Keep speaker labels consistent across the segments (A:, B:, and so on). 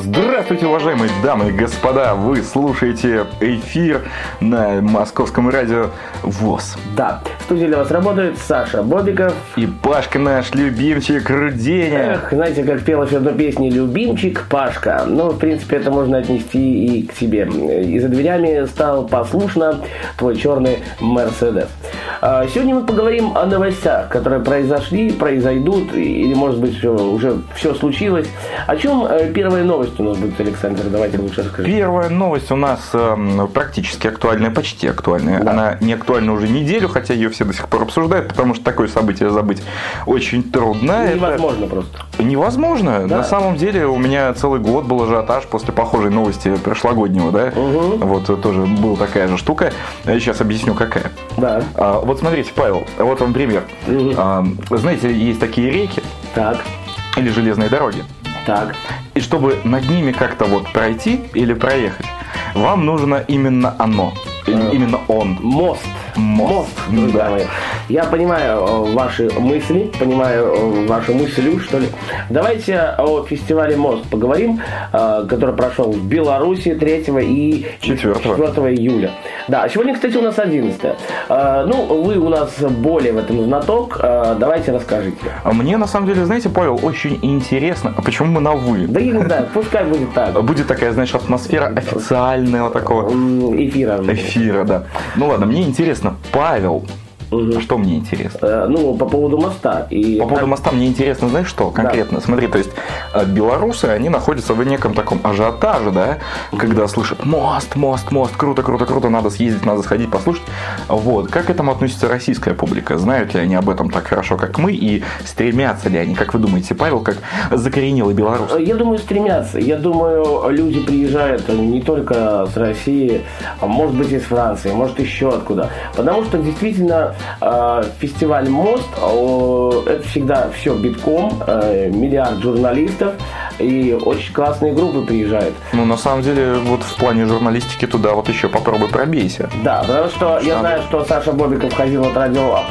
A: Здравствуйте, уважаемые дамы и господа! Вы слушаете эфир на московском радио ВОЗ.
B: Да, в студии для вас работает Саша Бобиков.
A: И Пашка наш любимчик Руденя.
B: Эх, знаете, как пел еще одну песню «Любимчик Пашка». Ну, в принципе, это можно отнести и к себе. И за дверями стал послушно твой черный Мерседес. А, Сегодня мы поговорим о новостях, которые произошли, произойдут, или, может быть, уже все случилось. О чем э, первая новость у нас будет, Александр? Давайте лучше расскажите.
A: Первая новость у нас эм, практически актуальная, почти актуальная.
B: Да.
A: Она не актуальна уже неделю, хотя ее все до сих пор обсуждают, потому что такое событие забыть очень трудно. Это
B: Невозможно просто.
A: Невозможно.
B: Да.
A: На самом деле у меня целый год был ажиотаж после похожей новости прошлогоднего, да?
B: Мгм.
A: Вот э, тоже была такая же штука. Я сейчас объясню, какая.
B: Да.
A: А, вот смотрите, Павел, вот вам пример.
B: Мгм.
A: А, знаете, есть такие реки
B: Так,
A: или железные дороги.
B: так.
A: И чтобы над ними как-то вот пройти или проехать, вам нужно именно оно.
B: Э.
A: именно он.
B: Мост.
A: Мост.
B: друзья
A: Да.
B: мои. Я понимаю э, ваши мысли, понимаю э, вашу мыслю, что ли. Давайте о фестивале «Мост» поговорим, э, который прошел в Беларуси 3 и
A: Четвертого.
B: 4 июля. Да, а сегодня, кстати, у нас 11 Э, Ну, вы у нас более в этом знаток. Давайте расскажите.
A: А Мне на самом деле, знаете, Павел, очень интересно, а почему мы на вы?
B: Да я не знаю, пускай будет так.
A: Будет такая, знаешь, атмосфера официального такого
B: Эфира.
A: эфира, да. Ну ладно, мне интересно, Павел,
B: Мгм.
A: что мне интересно?
B: Э, Ну, по поводу моста. И
A: По поводу моста мне интересно, знаешь что, конкретно? Смотри, то есть э, белорусы, они находятся в неком таком ажиотаже, да, когда слышат мост, мост, мост, круто, круто, круто, надо съездить, надо сходить, послушать. Вот. Как к этому относится российская публика? Знают ли они об этом так хорошо, как мы, и стремятся ли они, как вы думаете, Павел, как закоренелый белорус?
B: Я думаю, стремятся. Я думаю, люди приезжают не только с России, а может быть из Франции, может еще откуда. Потому что действительно э, фестиваль Мост э, это всегда все битком, э, миллиард журналистов и очень классные группы приезжают.
A: Ну, на самом деле, вот в плане журналистики туда вот еще попробуй пробейся.
B: Да, потому что я знаю, что Саша Бобиков ходил от радио А+,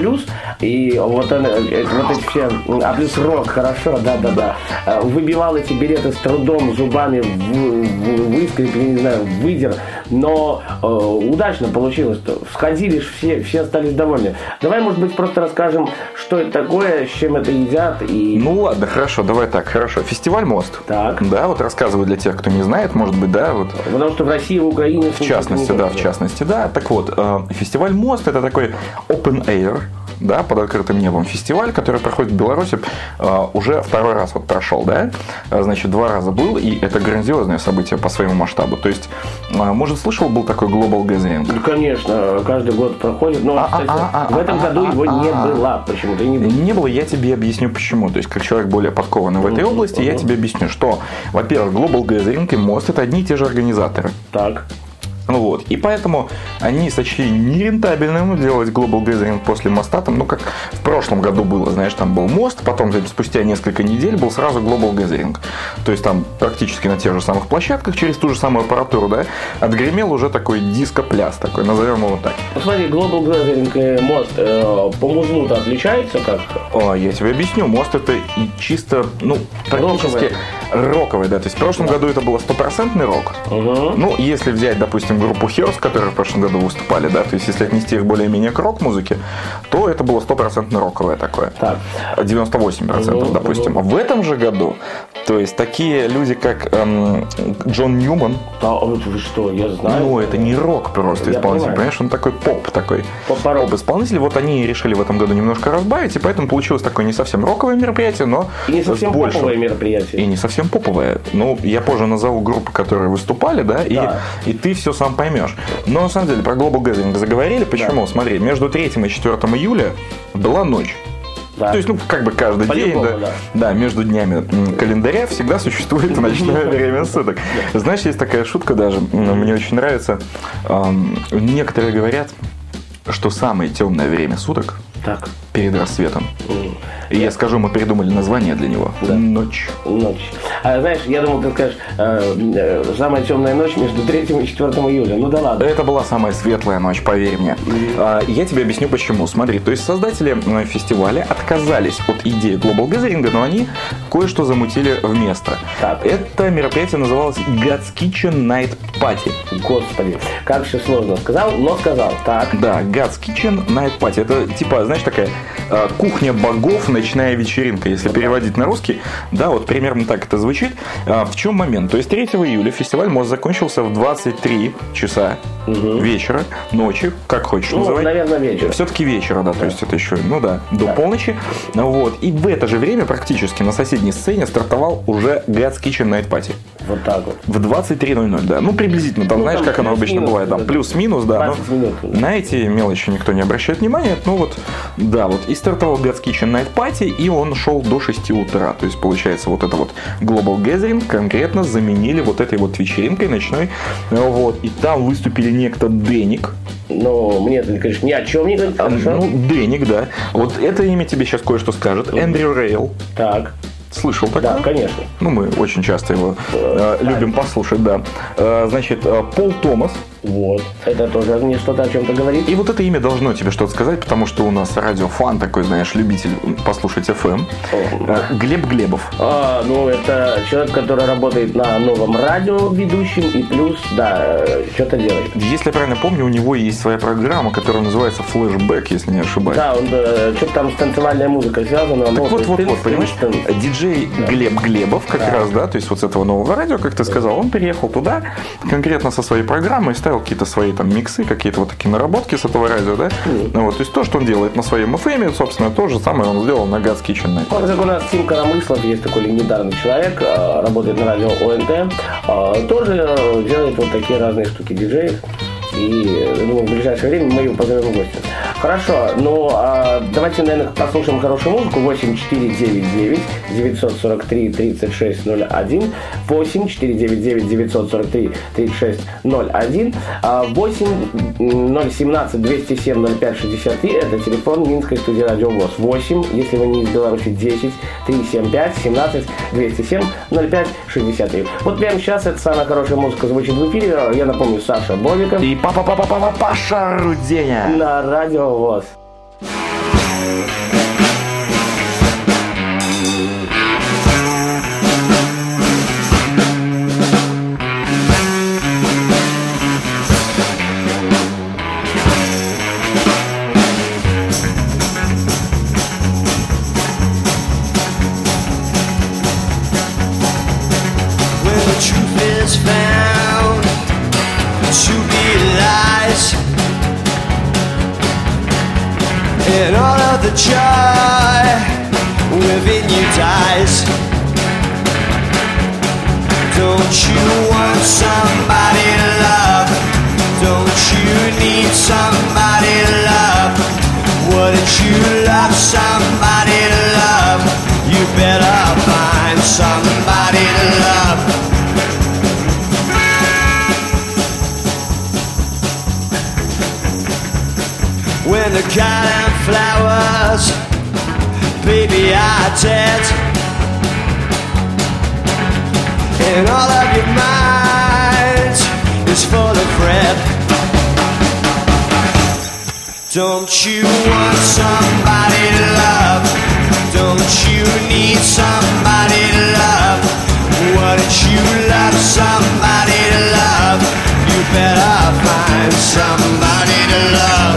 B: и вот, он, э, вот эти все А плюс рок, хорошо, да-да-да, выбивал эти билеты с трудом, зубами, выскреб, я не знаю, выдер, но э, удачно получилось. Сходили все, все остались довольны. Давай, может быть, просто расскажем, что это такое, с чем это едят и...
A: Ну ладно, хорошо, давай так, хорошо. Фестиваль Мост.
B: Так.
A: Да, вот рассказываю для тех, кто не знает, может быть, да, вот
B: Потому что в России и в Украине...
A: В частности, да, в частности, да. Так вот, э, фестиваль Мост это такой open air, да, под открытым небом фестиваль, который проходит в Беларуси э, уже второй раз вот прошел, да. Э, Значит, два раза был, и это грандиозное событие по своему масштабу. То есть, э, может, слышал, был такой Global Gathering?
B: Ну, конечно, каждый год проходит, но,
A: А, а,
B: кстати,
A: а, а,
B: в этом году его не было почему-то. не было.
A: Не было, я тебе объясню почему. То есть, как человек более подкованный в этой области, я тебе объясню, что, во-первых, Global Gathering и Мост это одни и те же организаторы.
B: Так.
A: Ну Вот. И поэтому они сочли нерентабельным делать Global Gathering после моста. Там, ну, как в прошлом году было, знаешь, там был мост, потом спустя несколько недель был сразу Global Gathering. То есть там практически на тех же самых площадках, через ту же самую аппаратуру, да, отгремел уже такой диско-пляс, такой, назовем его так.
B: Ну, смотри, Global Gathering и мост э, по музлу-то отличается как?
A: О, я тебе объясню. Мост это и чисто, ну, практически роковый, да. То есть в прошлом году это было стопроцентный рок.
B: Угу.
A: Ну, если взять, допустим, группу Heroes, которые в прошлом году выступали, да, то есть если отнести их более-менее к рок-музыке, то это было стопроцентно роковое такое.
B: Так.
A: 98%,
B: Мгм,
A: допустим. А в этом же году, то есть такие люди, как эм, Джон Ньюман,
B: А вот вы что, я знаю.
A: ну, это не рок просто
B: Я
A: исполнитель,
B: понимаю.
A: понимаешь, он такой поп такой.
B: Поп-рок.
A: Поп-исполнитель, вот они решили в этом году немножко разбавить, и поэтому получилось такое не совсем роковое мероприятие, но
B: И не совсем поповое мероприятие.
A: и не совсем поповое. Ну, я позже назову группы, которые выступали, да, и,
B: Да.
A: и ты все сам поймешь. Но на самом деле про Global Gathering заговорили. Почему? Смотри, между 3 и 4 июля была ночь.
B: Да.
A: То есть, ну, как бы каждый день,
B: По-любому,
A: да,
B: да.
A: да, между днями календаря всегда существует ночное время суток. Знаешь, есть такая шутка даже, мне очень нравится. Некоторые говорят, что самое темное время суток
B: Так.
A: перед рассветом. И я скажу, мы придумали название для него. Ночь.
B: Ночь. А знаешь, я думал, ты скажешь, э, э, самая темная ночь между 3 и 4 июля. Ну да ладно.
A: Это была самая светлая ночь, поверь мне. А, Я тебе объясню почему. Смотри, то есть создатели э, фестиваля отказались от идеи Global Gathering, но они кое-что замутили вместо.
B: Так.
A: Это мероприятие называлось God's Kitchen Night Party.
B: Господи, как все сложно сказал, но сказал. Так.
A: Да, God's Kitchen Night Party. Это типа, знаешь, такая э, кухня богов, ночная вечеринка, если переводить на русский. Да, вот примерно так это звучит. А, в чем момент? То есть 3 июля фестиваль МОЗ закончился в 23 часа вечера, ночи, как хочешь
B: Ну,
A: называй.
B: наверное, вечер.
A: Все-таки вечера, да, то есть это еще, ну да, до полночи. Вот. И в это же время практически на соседней сцене стартовал уже God's Kitchen Night Party.
B: Вот так вот.
A: В 23.00, да. Ну, приблизительно. Там,
B: Ну,
A: знаешь,
B: там
A: как оно обычно бывает. Там
B: да.
A: плюс-минус, да.
B: 20
A: но
B: минут, да.
A: На эти мелочи никто не обращает внимания. Ну вот, да, вот. И стартовал God's Kitchen Night Party, и он шел до 6 утра. То есть, получается, вот это вот Global Gathering конкретно заменили вот этой вот вечеринкой ночной. Вот. И там выступили некто Деник.
B: Ну, мне это, конечно, ни о чем не говорит. Хорошо.
A: Ну, Деник, да. Вот это имя тебе сейчас кое-что скажет. Эндрю Рейл.
B: так.
A: Слышал такое?
B: Да, конечно.
A: Ну, мы очень часто его э, любим послушать, да. Э, значит, э, Пол Томас.
B: Вот. Это тоже мне что-то о чем-то говорит.
A: И вот это имя должно тебе что-то сказать, потому что у нас радиофан такой, знаешь, любитель послушать FM. Э, Глеб Глебов.
B: А, ну, это человек, который работает на новом радио ведущим и плюс, да, что-то делает.
A: Если я правильно помню, у него есть своя программа, которая называется Flashback, если не ошибаюсь.
B: Да, он что-то там с танцевальной музыкой связано.
A: Так
B: ну,
A: вот, вот, вот, понимаешь, диджей Глеб Глебов как раз, да, то есть вот с этого нового радио, как ты сказал, он переехал туда конкретно со своей программой, ставил какие-то свои там миксы, какие-то вот такие наработки с этого радио, да, ну вот, то есть то, что он делает на своем FM, собственно, то же самое он сделал на God's Kitchen
B: как у нас Тим Коромыслов, есть такой легендарный человек, э, работает на радио ОНТ, э, тоже э, делает вот такие разные штуки диджеев. И думаю, в ближайшее время мы его позовем в гости. Хорошо, ну а давайте, наверное, послушаем хорошую музыку. 8499 943 3601 8499 943 3601 а, 8 017 207 0563 это телефон Минской студии Радио ВОЗ. 8, если вы не из Беларуси, 10 375 17 207 05 63. Вот прямо сейчас эта самая хорошая музыка звучит в эфире. Я напомню, Саша Бобиков
A: И папа-папа-папа Паша Руденя.
B: на Радио ВОЗ.
C: Flowers, baby, I did. and all of your mind is full of red. Don't you want somebody to love? Don't you need somebody to love? Wouldn't you love somebody to love? You better find somebody to love.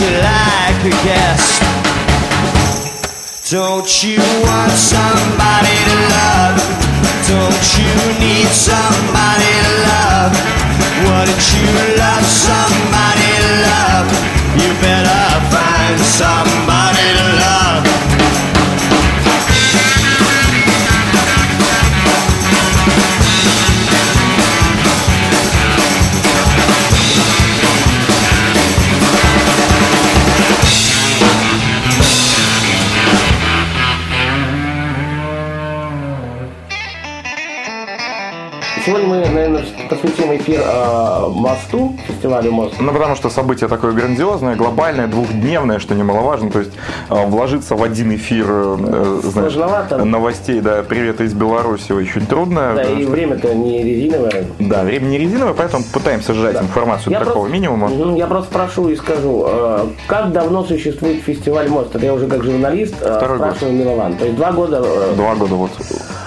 C: You like a guest. Don't you want somebody to love? Don't you need somebody to love? Wouldn't you love somebody to love? You better find somebody
B: посвятим эфир э, мосту, фестивалю мост.
A: Ну, потому что событие такое грандиозное, глобальное, двухдневное, что немаловажно. То есть э, вложиться в один эфир э, знаешь,
B: Сложновато.
A: новостей, да, привета из Беларуси очень трудно.
B: Да, и время-то не резиновое.
A: Да, время не резиновое, поэтому пытаемся сжать информацию до такого
B: просто-
A: минимума.
B: Я просто спрошу и скажу, э, как давно существует фестиваль мост? Это я уже как журналист э,
A: Второй год.
B: спрашиваю Милован. То есть два года, э,
A: Два года вот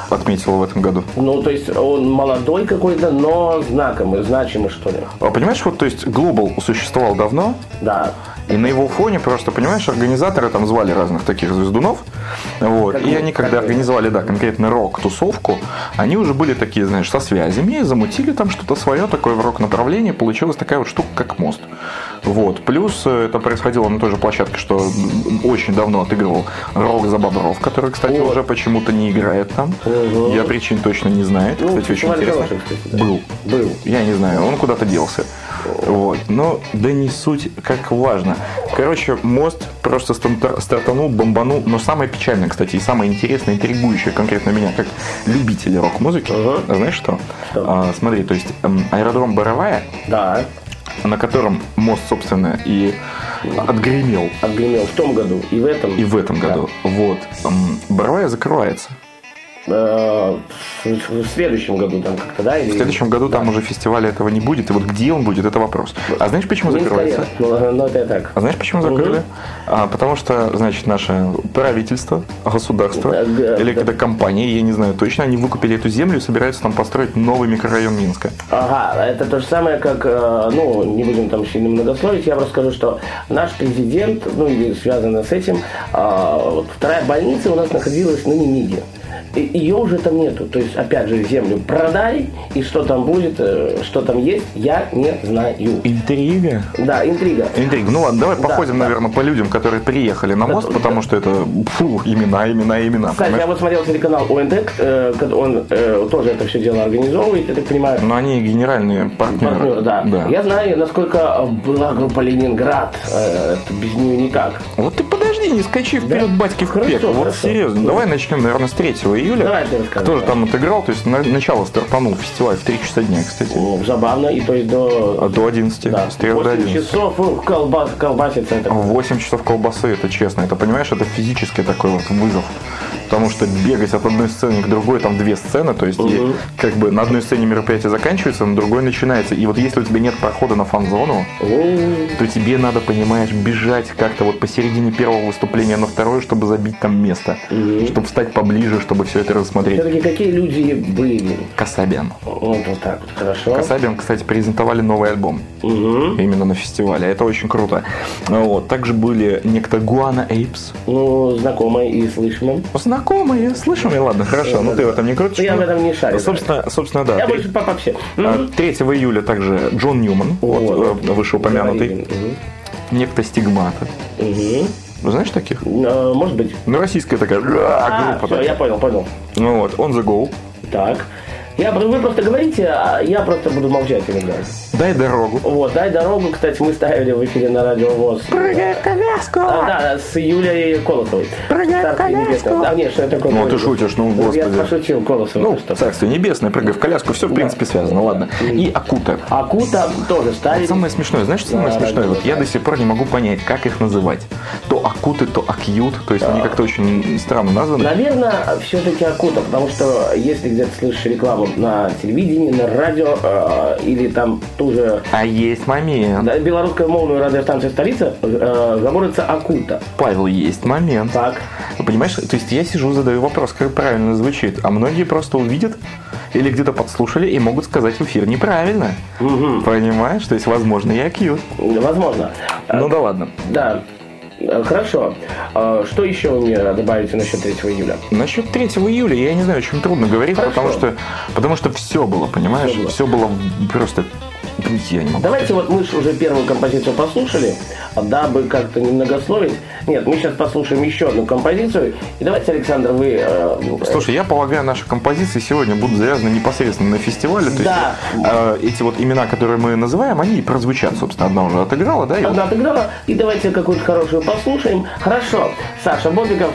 A: отметил в этом году.
B: ну то есть он молодой какой-то, но знакомый, значимый что ли.
A: А Понимаешь, вот, то есть Global существовал давно,
B: Да.
A: И на его фоне просто, понимаешь, организаторы там звали разных таких звездунов, вот,
B: Как
A: и они, когда организовали, да, конкретно рок-тусовку, они уже были такие, знаешь, со связями, замутили там что-то свое такое в рок-направлении, получилась такая вот штука, как мост. Вот. Плюс э, это происходило на той же площадке, что очень давно отыгрывал Рок за Бобров, который, кстати,
B: Вот.
A: уже почему-то не играет там.
B: Мгм.
A: Я причин точно не знаю. Это,
B: Ну,
A: кстати, очень интересно.
B: хороший, кстати, да.
A: Был.
B: Был.
A: Я не знаю, он куда-то делся. Вот. Но да не суть, как важно. Короче, мост просто стартанул, бомбанул. Но самое печальное, кстати, и самое интересное, интригующее конкретно меня, как любителя рок-музыки,
B: Ага.
A: знаешь что?
B: Что?
A: А, смотри, то есть эм, аэродром Боровая,
B: Да.
A: на котором мост, собственно, и отгремел
B: Отгремел в том году и в этом.
A: и в этом
B: Да.
A: году. Вот. Эм, Боровая закрывается.
B: Э, в, следующем году там как-то, да? Или...
A: В следующем году там уже фестиваля этого не будет. И вот где он будет, это вопрос. А знаешь, почему
B: Минск
A: закрывается?
B: арена. Ну, ну, это так.
A: А знаешь, почему закрыли? А, потому что, значит, наше правительство, государство,
B: Да, да,
A: или
B: да.
A: когда компания, я не знаю точно, они выкупили эту землю и собираются там построить новый микрорайон Минска.
B: Ага, это то же самое, как, э, ну, не будем там сильно многословить, я просто скажу, что наш президент, ну, или связано с этим, а, вот вторая больница у нас находилась на Немиге. Ее уже там нету. То есть, опять же, землю продали, и что там будет, э, что там есть, я не знаю.
A: Интрига?
B: Да, интрига.
A: Интрига. Ну ладно, давай
B: Да,
A: походим,
B: да.
A: наверное, по людям, которые приехали на
B: Да,
A: мост,
B: да.
A: потому что это фу, имена, имена, имена.
B: Кстати, я
A: понимаешь?
B: вот смотрел телеканал ОНТ, э, он э, тоже это все дело организовывает, я так понимаю.
A: Но они генеральные партнеры.
B: Партнер, да.
A: да.
B: Я знаю, насколько была группа Ленинград. э, это без нее никак.
A: Вот ты подожди, не скачи вперед, батьки в
B: Хорошо.
A: Вот
B: хорошо.
A: серьезно. Давай начнем, наверное, с 3 июля.
B: Давай ты рассказывай.
A: Кто же там отыграл? То есть на- начало стартанул фестиваль в 3 часа дня, кстати.
B: Ну, забавно, и то есть до...
A: А До 11.
B: Да,
A: С 3 до
B: 8
A: 11.
B: часов ну, колбас, колбасится это.
A: 8 часов колбасы, это честно. Это, понимаешь, это физический такой вот вызов. Потому что бегать от одной сцены к другой, там две сцены, то есть и, как бы на одной сцене мероприятие заканчивается, на другой начинается. И вот если у тебя нет прохода на фан-зону,
B: Ну,
A: то тебе надо, понимаешь, бежать как-то вот посередине первого выступления на второе, чтобы забить там место, чтобы встать поближе, чтобы все это рассмотреть.
B: все-таки какие люди были?
A: Касабиан.
B: Вот, вот так вот, хорошо.
A: Касабиан, кстати, презентовали новый альбом.
B: Мгм.
A: Именно на фестивале. Это очень круто. Вот. Также были некто Гуана Эйпс.
B: Ну, знакомые и слышимые.
A: Знакомые, слышимые, ладно, хорошо, но ты в этом не крутишь.
B: Я в
A: Ну,
B: этом не шарю.
A: Собственно, собственно, да.
B: Я больше по попсе.
A: а,
B: Мгм.
A: 3 июля также Джон Ньюман, вот, э, вышеупомянутый, некто Стигмата.
B: Мгм.
A: Вы знаешь таких?
B: Э, Может быть.
A: Ну, российская такая
B: А,
A: группа.
B: все,
A: такая.
B: я понял, понял.
A: Ну вот, On The Go.
B: Так. Я, вы просто говорите, а я просто буду молчать иногда.
A: Дай дорогу.
B: Вот, дай дорогу, кстати, мы ставили в эфире на радио ВОЗ.
A: коляску!
B: А, да, с Юлей Колосовой.
A: Прыгай в коляску.
B: Да, нет, что это такое?
A: Ну, ты шутишь, ну,
B: Я
A: господи.
B: пошутил, Колосова.
A: Ну,
B: что?
A: царствие небесное, прыгай в коляску, все в принципе связано, ладно. И Акута.
B: Акута тоже ставили.
A: Самое смешное, знаешь, что самое смешное?
B: радио,
A: Вот я до сих пор не могу понять, как их называть. То акуты, то акьют, то есть они как-то очень странно названы.
B: Наверное, все-таки Акута, потому что если где-то слышишь рекламу на телевидении, на радио э, или там ту же
A: А есть момент.
B: да, белорусская мовная радиостанция «Столица» э, говорится Акута.
A: Павел, есть момент.
B: Так.
A: Понимаешь, то есть я сижу, задаю вопрос, как правильно звучит, а многие просто увидят или где-то подслушали и могут сказать в эфир неправильно. Понимаешь? То есть, возможно, я акьют.
B: Возможно.
A: Ну да ладно.
B: Да. Э, Хорошо. Э, Что еще вы мне добавите насчет 3 июля?
A: Насчет 3 июля я не знаю, очень трудно говорить,
B: Хорошо.
A: потому что потому что все было, понимаешь?
B: Всё было.
A: Все было просто я не могу.
B: Давайте вот мы же уже первую композицию послушали, дабы как-то не многословить. Нет, мы сейчас послушаем еще одну композицию. И давайте, Александр, вы... э,
A: Слушай, я полагаю, наши композиции сегодня будут завязаны непосредственно на фестивале. То
B: Да.
A: есть, э, эти вот имена, которые мы называем, они и прозвучат, собственно. Одна уже отыграла, да? И вот
B: Одна отыграла, и давайте какую-то хорошую послушаем. Хорошо, Саша Бобиков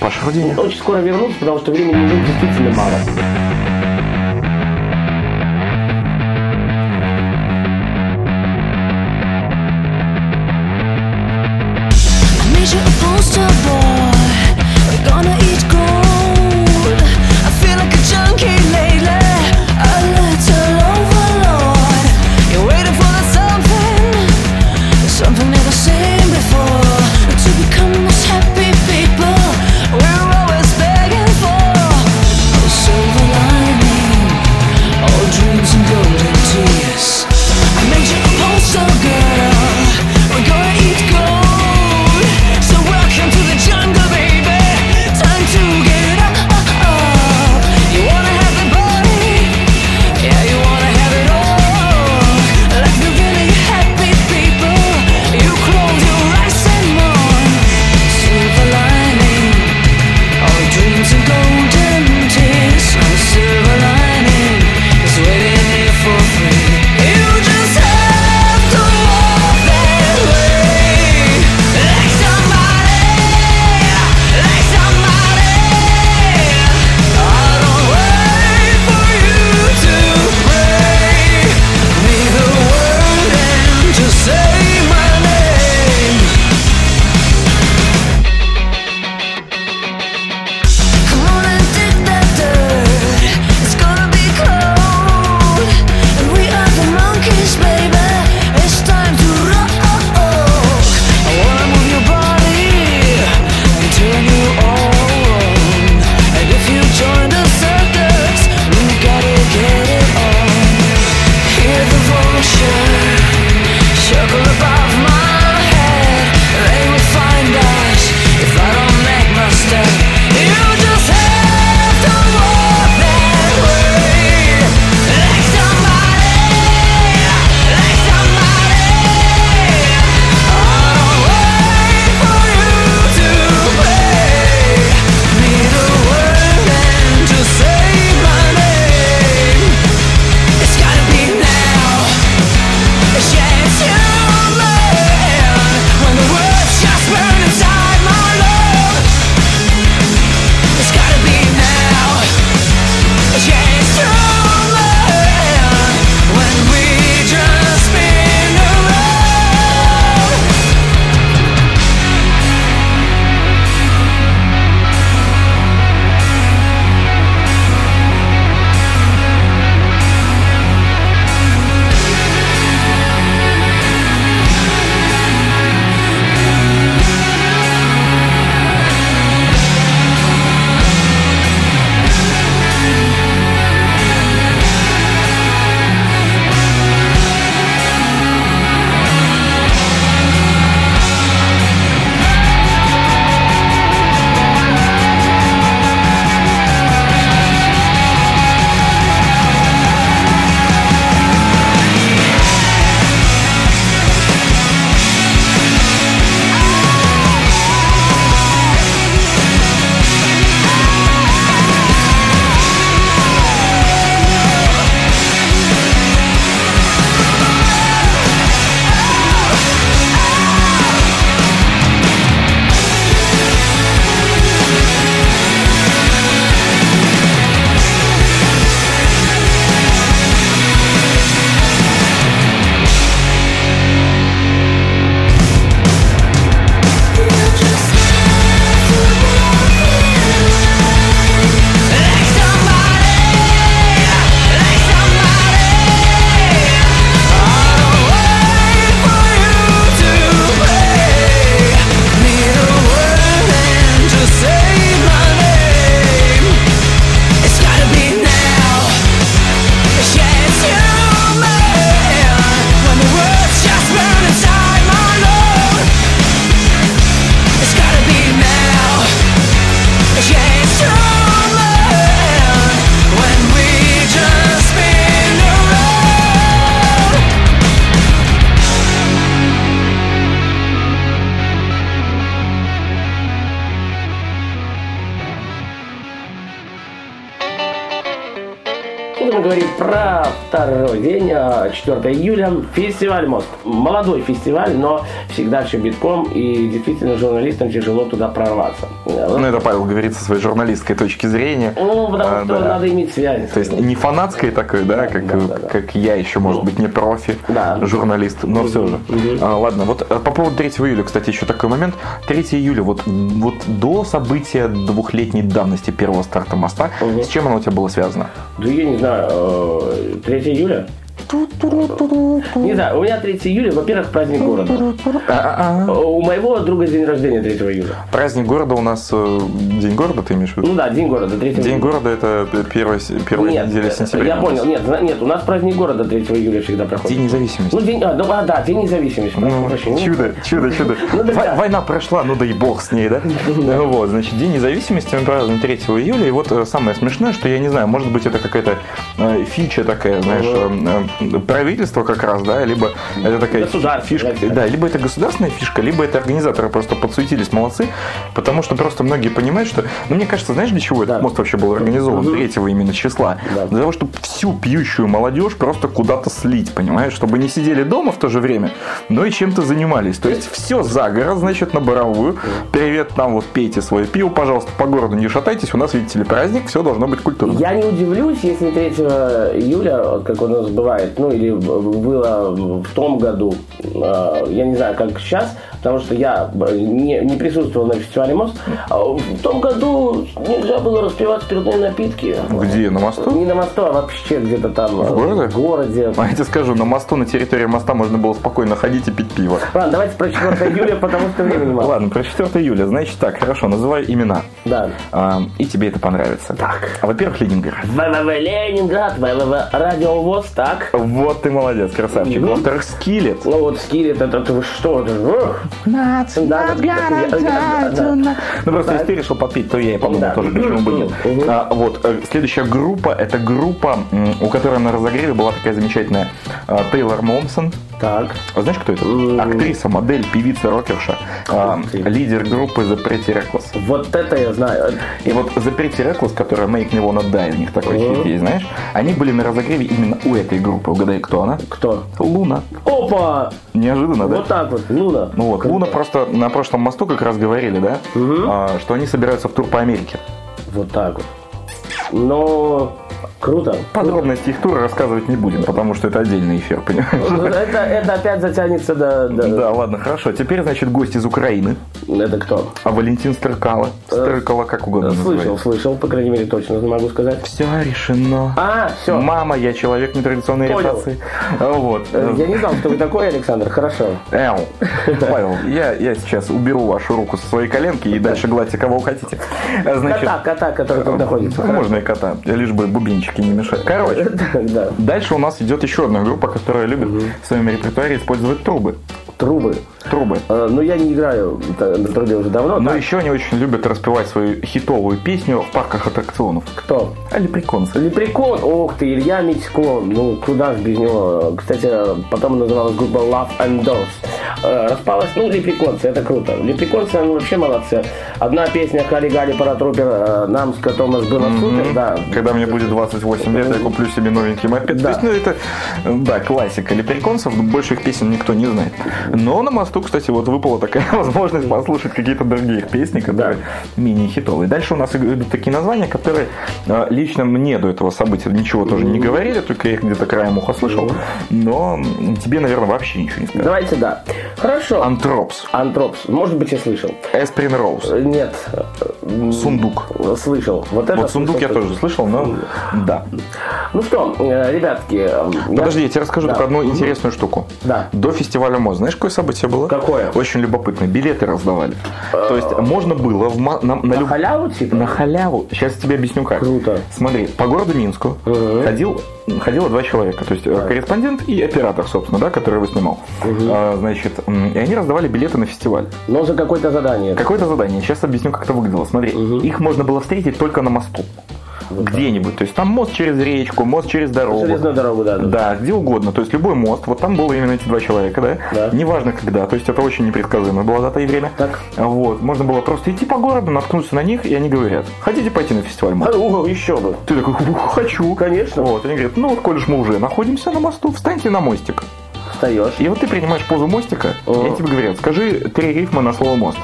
A: Паша Руденя.
B: очень скоро вернутся, потому что времени действительно мало. 24 июля. Фестиваль «Мост». Молодой фестиваль, но всегда все битком, и действительно журналистам тяжело туда прорваться.
A: Ну, это Павел говорит со своей журналистской точки зрения.
B: Ну, потому
A: а,
B: что
A: да.
B: надо иметь связи.
A: То есть не фанатской такой, да, да, как,
B: да, да,
A: как я еще, может быть, не профи,
B: да.
A: журналист, но угу, все же. Угу. А, ладно, вот э, по поводу 3 июля, кстати, еще такой момент. 3 июля, вот, вот до события двухлетней давности первого старта моста, угу. с чем оно у тебя было связано?
B: Да я не знаю, э, 3 июля? Не знаю, у меня 3 июля, во-первых, праздник города.
A: А-а-а.
B: У моего друга день рождения 3 июля.
A: Праздник города у нас э, День города, ты имеешь в виду?
B: Ну да, день города 3
A: День города это первая, первая
B: Нет,
A: неделя сентября.
B: я понял, нет, нет, у нас праздник города 3 июля всда проходит.
A: День независимости.
B: Ну, день, а, ну, а, да, день независимости.
A: Ну,
B: прощения.
A: чудо, чудо, чудо.
B: Ну, да,
A: Вой-
B: да.
A: Война прошла, ну да и бог с ней, да? Ну Вот, значит, День независимости мы празднуем 3 июля. И вот э, самое смешное, что я не знаю, может быть, это какая-то э, фича такая, знаешь, э, э, правительство как раз, да, либо это такая фишка.
B: да.
A: Либо это государственная фишка, либо это организаторы просто подсуетились, молодцы, потому что просто многие понимают, что, ну, мне кажется, знаешь, для чего этот
B: Да.
A: мост вообще был организован, третьего именно числа?
B: Да.
A: Для того, чтобы всю пьющую молодежь просто куда-то слить, понимаешь, чтобы не сидели дома в то же время, но и чем-то занимались. То есть все за город, значит, на Боровую. Привет, нам вот пейте свое пиво, пожалуйста, по городу не шатайтесь, у нас, видите ли, праздник, все должно быть культурно.
B: Я не удивлюсь, если 3 июля, как у нас бывает, ну или было в том году, э, я не знаю, как сейчас, потому что я не, не присутствовал на фестивале МОС, а в том году нельзя было распивать спиртные напитки.
A: Где, на мосту?
B: Не на мосту, а вообще где-то там.
A: В городе?
B: В городе.
A: А я тебе скажу, на мосту, на территории моста можно было спокойно ходить и пить пиво.
B: Ладно, давайте про 4 июля, потому что времени мало.
A: Ладно, про 4 июля. Значит так, хорошо, называй имена.
B: Да.
A: А, и тебе это понравится.
B: Так.
A: А, Во-первых, Ленинград.
B: ВВВ Ленинград, ВВВ Радиовоз, так.
A: Вот ты молодец, красавчик.
B: Мгм.
A: Во-вторых, Скиллет.
B: Ну вот скиллет, это, вы что? Да.
A: Ну просто если ты решил попить, то я и подумал тоже, почему бы нет. А, вот, э, следующая группа, это группа, у которой на разогреве была такая замечательная а, Тейлор Момсон.
B: Так.
A: А знаешь, кто это? Актриса, модель, певица, рокерша.
B: ты.
A: лидер группы The Pretty Reckless.
B: Вот это я знаю.
A: И вот The Pretty Reckless, которая Make Me Wanna Die, у них такой
B: Мгм.
A: хит есть, знаешь? Они были на разогреве именно у этой группы. Угадай, кто она?
B: Кто?
A: Луна.
B: Опа!
A: Неожиданно, да?
B: Вот так вот, Луна.
A: Ну вот, Луна просто на прошлом мосту как раз говорили, да, А, что они собираются в тур по Америке.
B: Вот так вот. Но круто.
A: Подробности их тура рассказывать не будем, потому что это отдельный эфир, понимаешь?
B: Это, это опять затянется до... до-
A: Да, ладно, хорошо. Теперь, значит, гость из Украины,
B: Это кто?
A: а Валентин Стрыкало. Стрыкало, как угодно
B: Слышал,
A: называется.
B: слышал, по крайней мере, точно могу сказать.
A: Все решено.
B: А, все.
A: Мама, я человек нетрадиционной
B: Понял.
A: ориентации. Вот.
B: Я не знал, что вы такой, Александр. Хорошо.
A: Эу. Павел, я, я сейчас уберу вашу руку со своей коленки и дальше гладьте кого хотите. Значит,
B: Кота, кота, который тут находится.
A: ну, можно и кота, лишь бы бубенчики не мешать. Короче,
B: Да.
A: дальше у нас идет еще одна группа, которая любит в своем репертуаре использовать трубы.
B: Трубы.
A: Трубы.
B: Э, Ну, я не играю на трубе уже давно.
A: Но
B: так?
A: еще они очень любят распевать свою хитовую песню в парках аттракционов.
B: Кто?
A: А лепреконцы.
B: Лепрекон, ох ты, Илья Митько, ну куда ж без него. Кстати, потом называлась группа Love and Dolls. Э, Распалась, ну, лепреконцы, это круто. Лепреконцы, они вообще молодцы. Одна песня Хали Гали Паратрупер, э, нам с котом было супер, да.
A: Когда мне будет 28 лет, я куплю себе новенький мопед.
B: Да.
A: То есть, ну, это, да, классика лепреконцев, больше их песен никто не знает. Но на мосту, кстати, вот выпала такая возможность послушать какие-то другие их песни, которые мини-хитовые. Дальше у нас идут такие названия, которые э, лично мне до этого события ничего тоже не говорили, только я их где-то краем уха слышал, но тебе, наверное, вообще ничего не сказали.
B: Давайте, да. Хорошо.
A: Антропс,
B: Антропс, может быть, я слышал.
A: Эсприн Роуз,
B: Э, Нет. М,
A: Сундук.
B: Слышал. Вот это
A: Вот сундук я
B: слышал.
A: тоже слышал, но да.
B: Ну что, э, ребятки. э, я-
A: Подожди, я тебе расскажу
B: Да.
A: только одну интересную штуку.
B: Да.
A: До фестиваля МОЗ, знаешь, какое событие было?
B: Какое?
A: Очень любопытно. Билеты раздавали. То есть можно было в на, на
B: На
A: люб-
B: халяву, типа?
A: на халяву. Сейчас тебе объясню как.
B: Круто.
A: Смотри, по городу Минску ходил, ходило два человека. То есть э, корреспондент и оператор, собственно, да, который его снимал. А, значит, и они раздавали билеты на фестиваль.
B: Но за какое-то задание.
A: Какое-то задание. Сейчас объясню, как это выглядело. Смотри, их можно было встретить только на мосту. Где-нибудь. То есть там мост через речку, мост через дорогу.
B: Железную дорогу, да. да.
A: Да, где угодно. То есть любой мост. Вот там было именно эти два человека, да?
B: Да.
A: Неважно когда. То есть это очень непредсказуемо было за то и время.
B: Так.
A: Вот. Можно было просто идти по городу, наткнуться на них, и они говорят, хотите пойти на фестиваль мост?
B: А, о, еще бы.
A: Ты такой, «Ух, хочу.
B: Конечно.
A: Вот. Они говорят, ну вот, коль мы уже находимся на мосту, встаньте на мостик.
B: Встаешь.
A: И вот ты принимаешь позу мостика, и
B: О.
A: они тебе говорят, скажи три рифма на слово мост.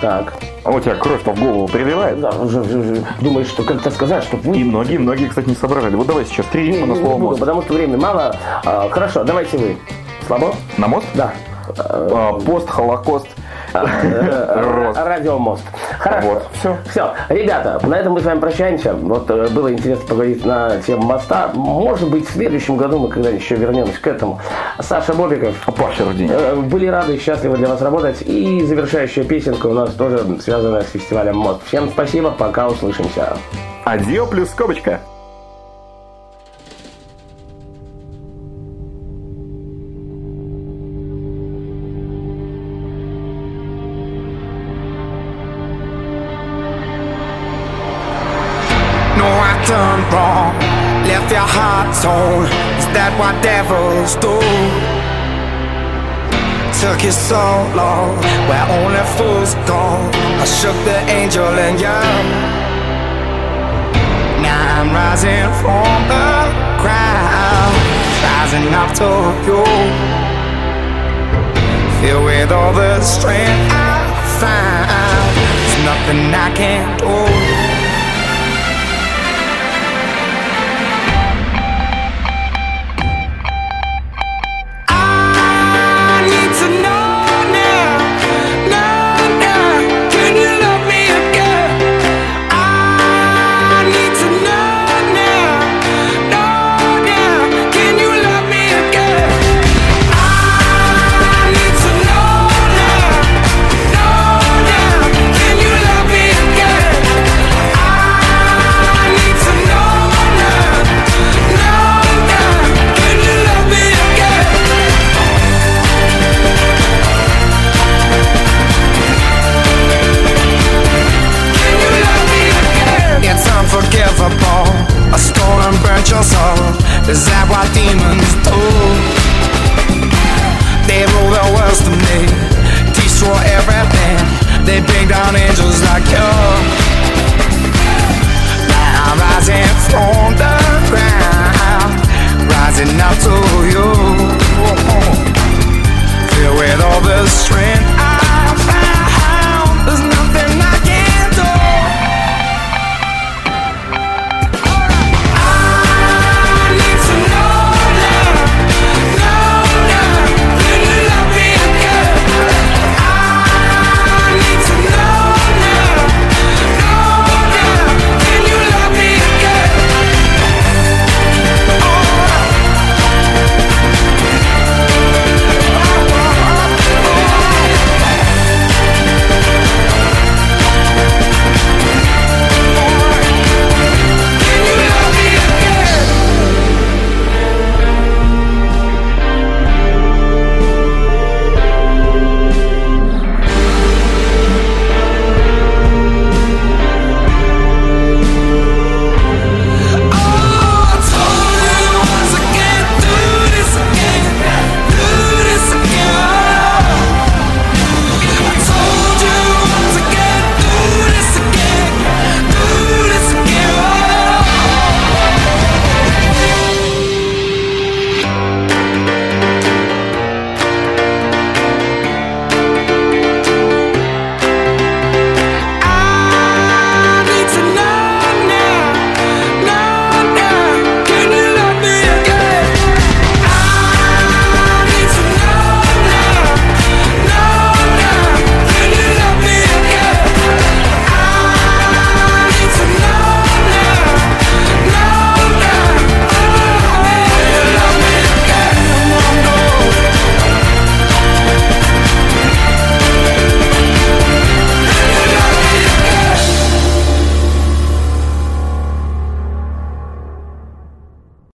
B: Так.
A: А у тебя кровь-то в голову приливает.
B: Да, уже, думаешь, что как-то сказать, чтобы вы...
A: И многие-многие, кстати, не соображали. Вот давай сейчас три рифма на слово
B: буду,
A: мост.
B: потому что времени мало. А, хорошо, давайте вы. Слабо?
A: На мост?
B: Да.
A: А, пост, холокост.
B: Радиомост. Хорошо.
A: Вот, всё.
B: Все. Ребята, на этом мы с вами прощаемся. Вот э, было интересно поговорить на тему моста. Может быть, в следующем году мы когда-нибудь еще вернемся к этому. Саша Бобиков.
A: Паша Рудень.
B: э, Были рады и счастливы для вас работать. И завершающая песенка у нас тоже связанная с фестивалем МОД. Всем спасибо, пока услышимся.
A: Адио плюс скобочка.
D: Left heart torn. Is that what devils do? Took you so long, where only fools go. I shook the angel and you. Now I'm rising from the ground, rising up to you. Filled with all the strength I find, there's nothing I can't do.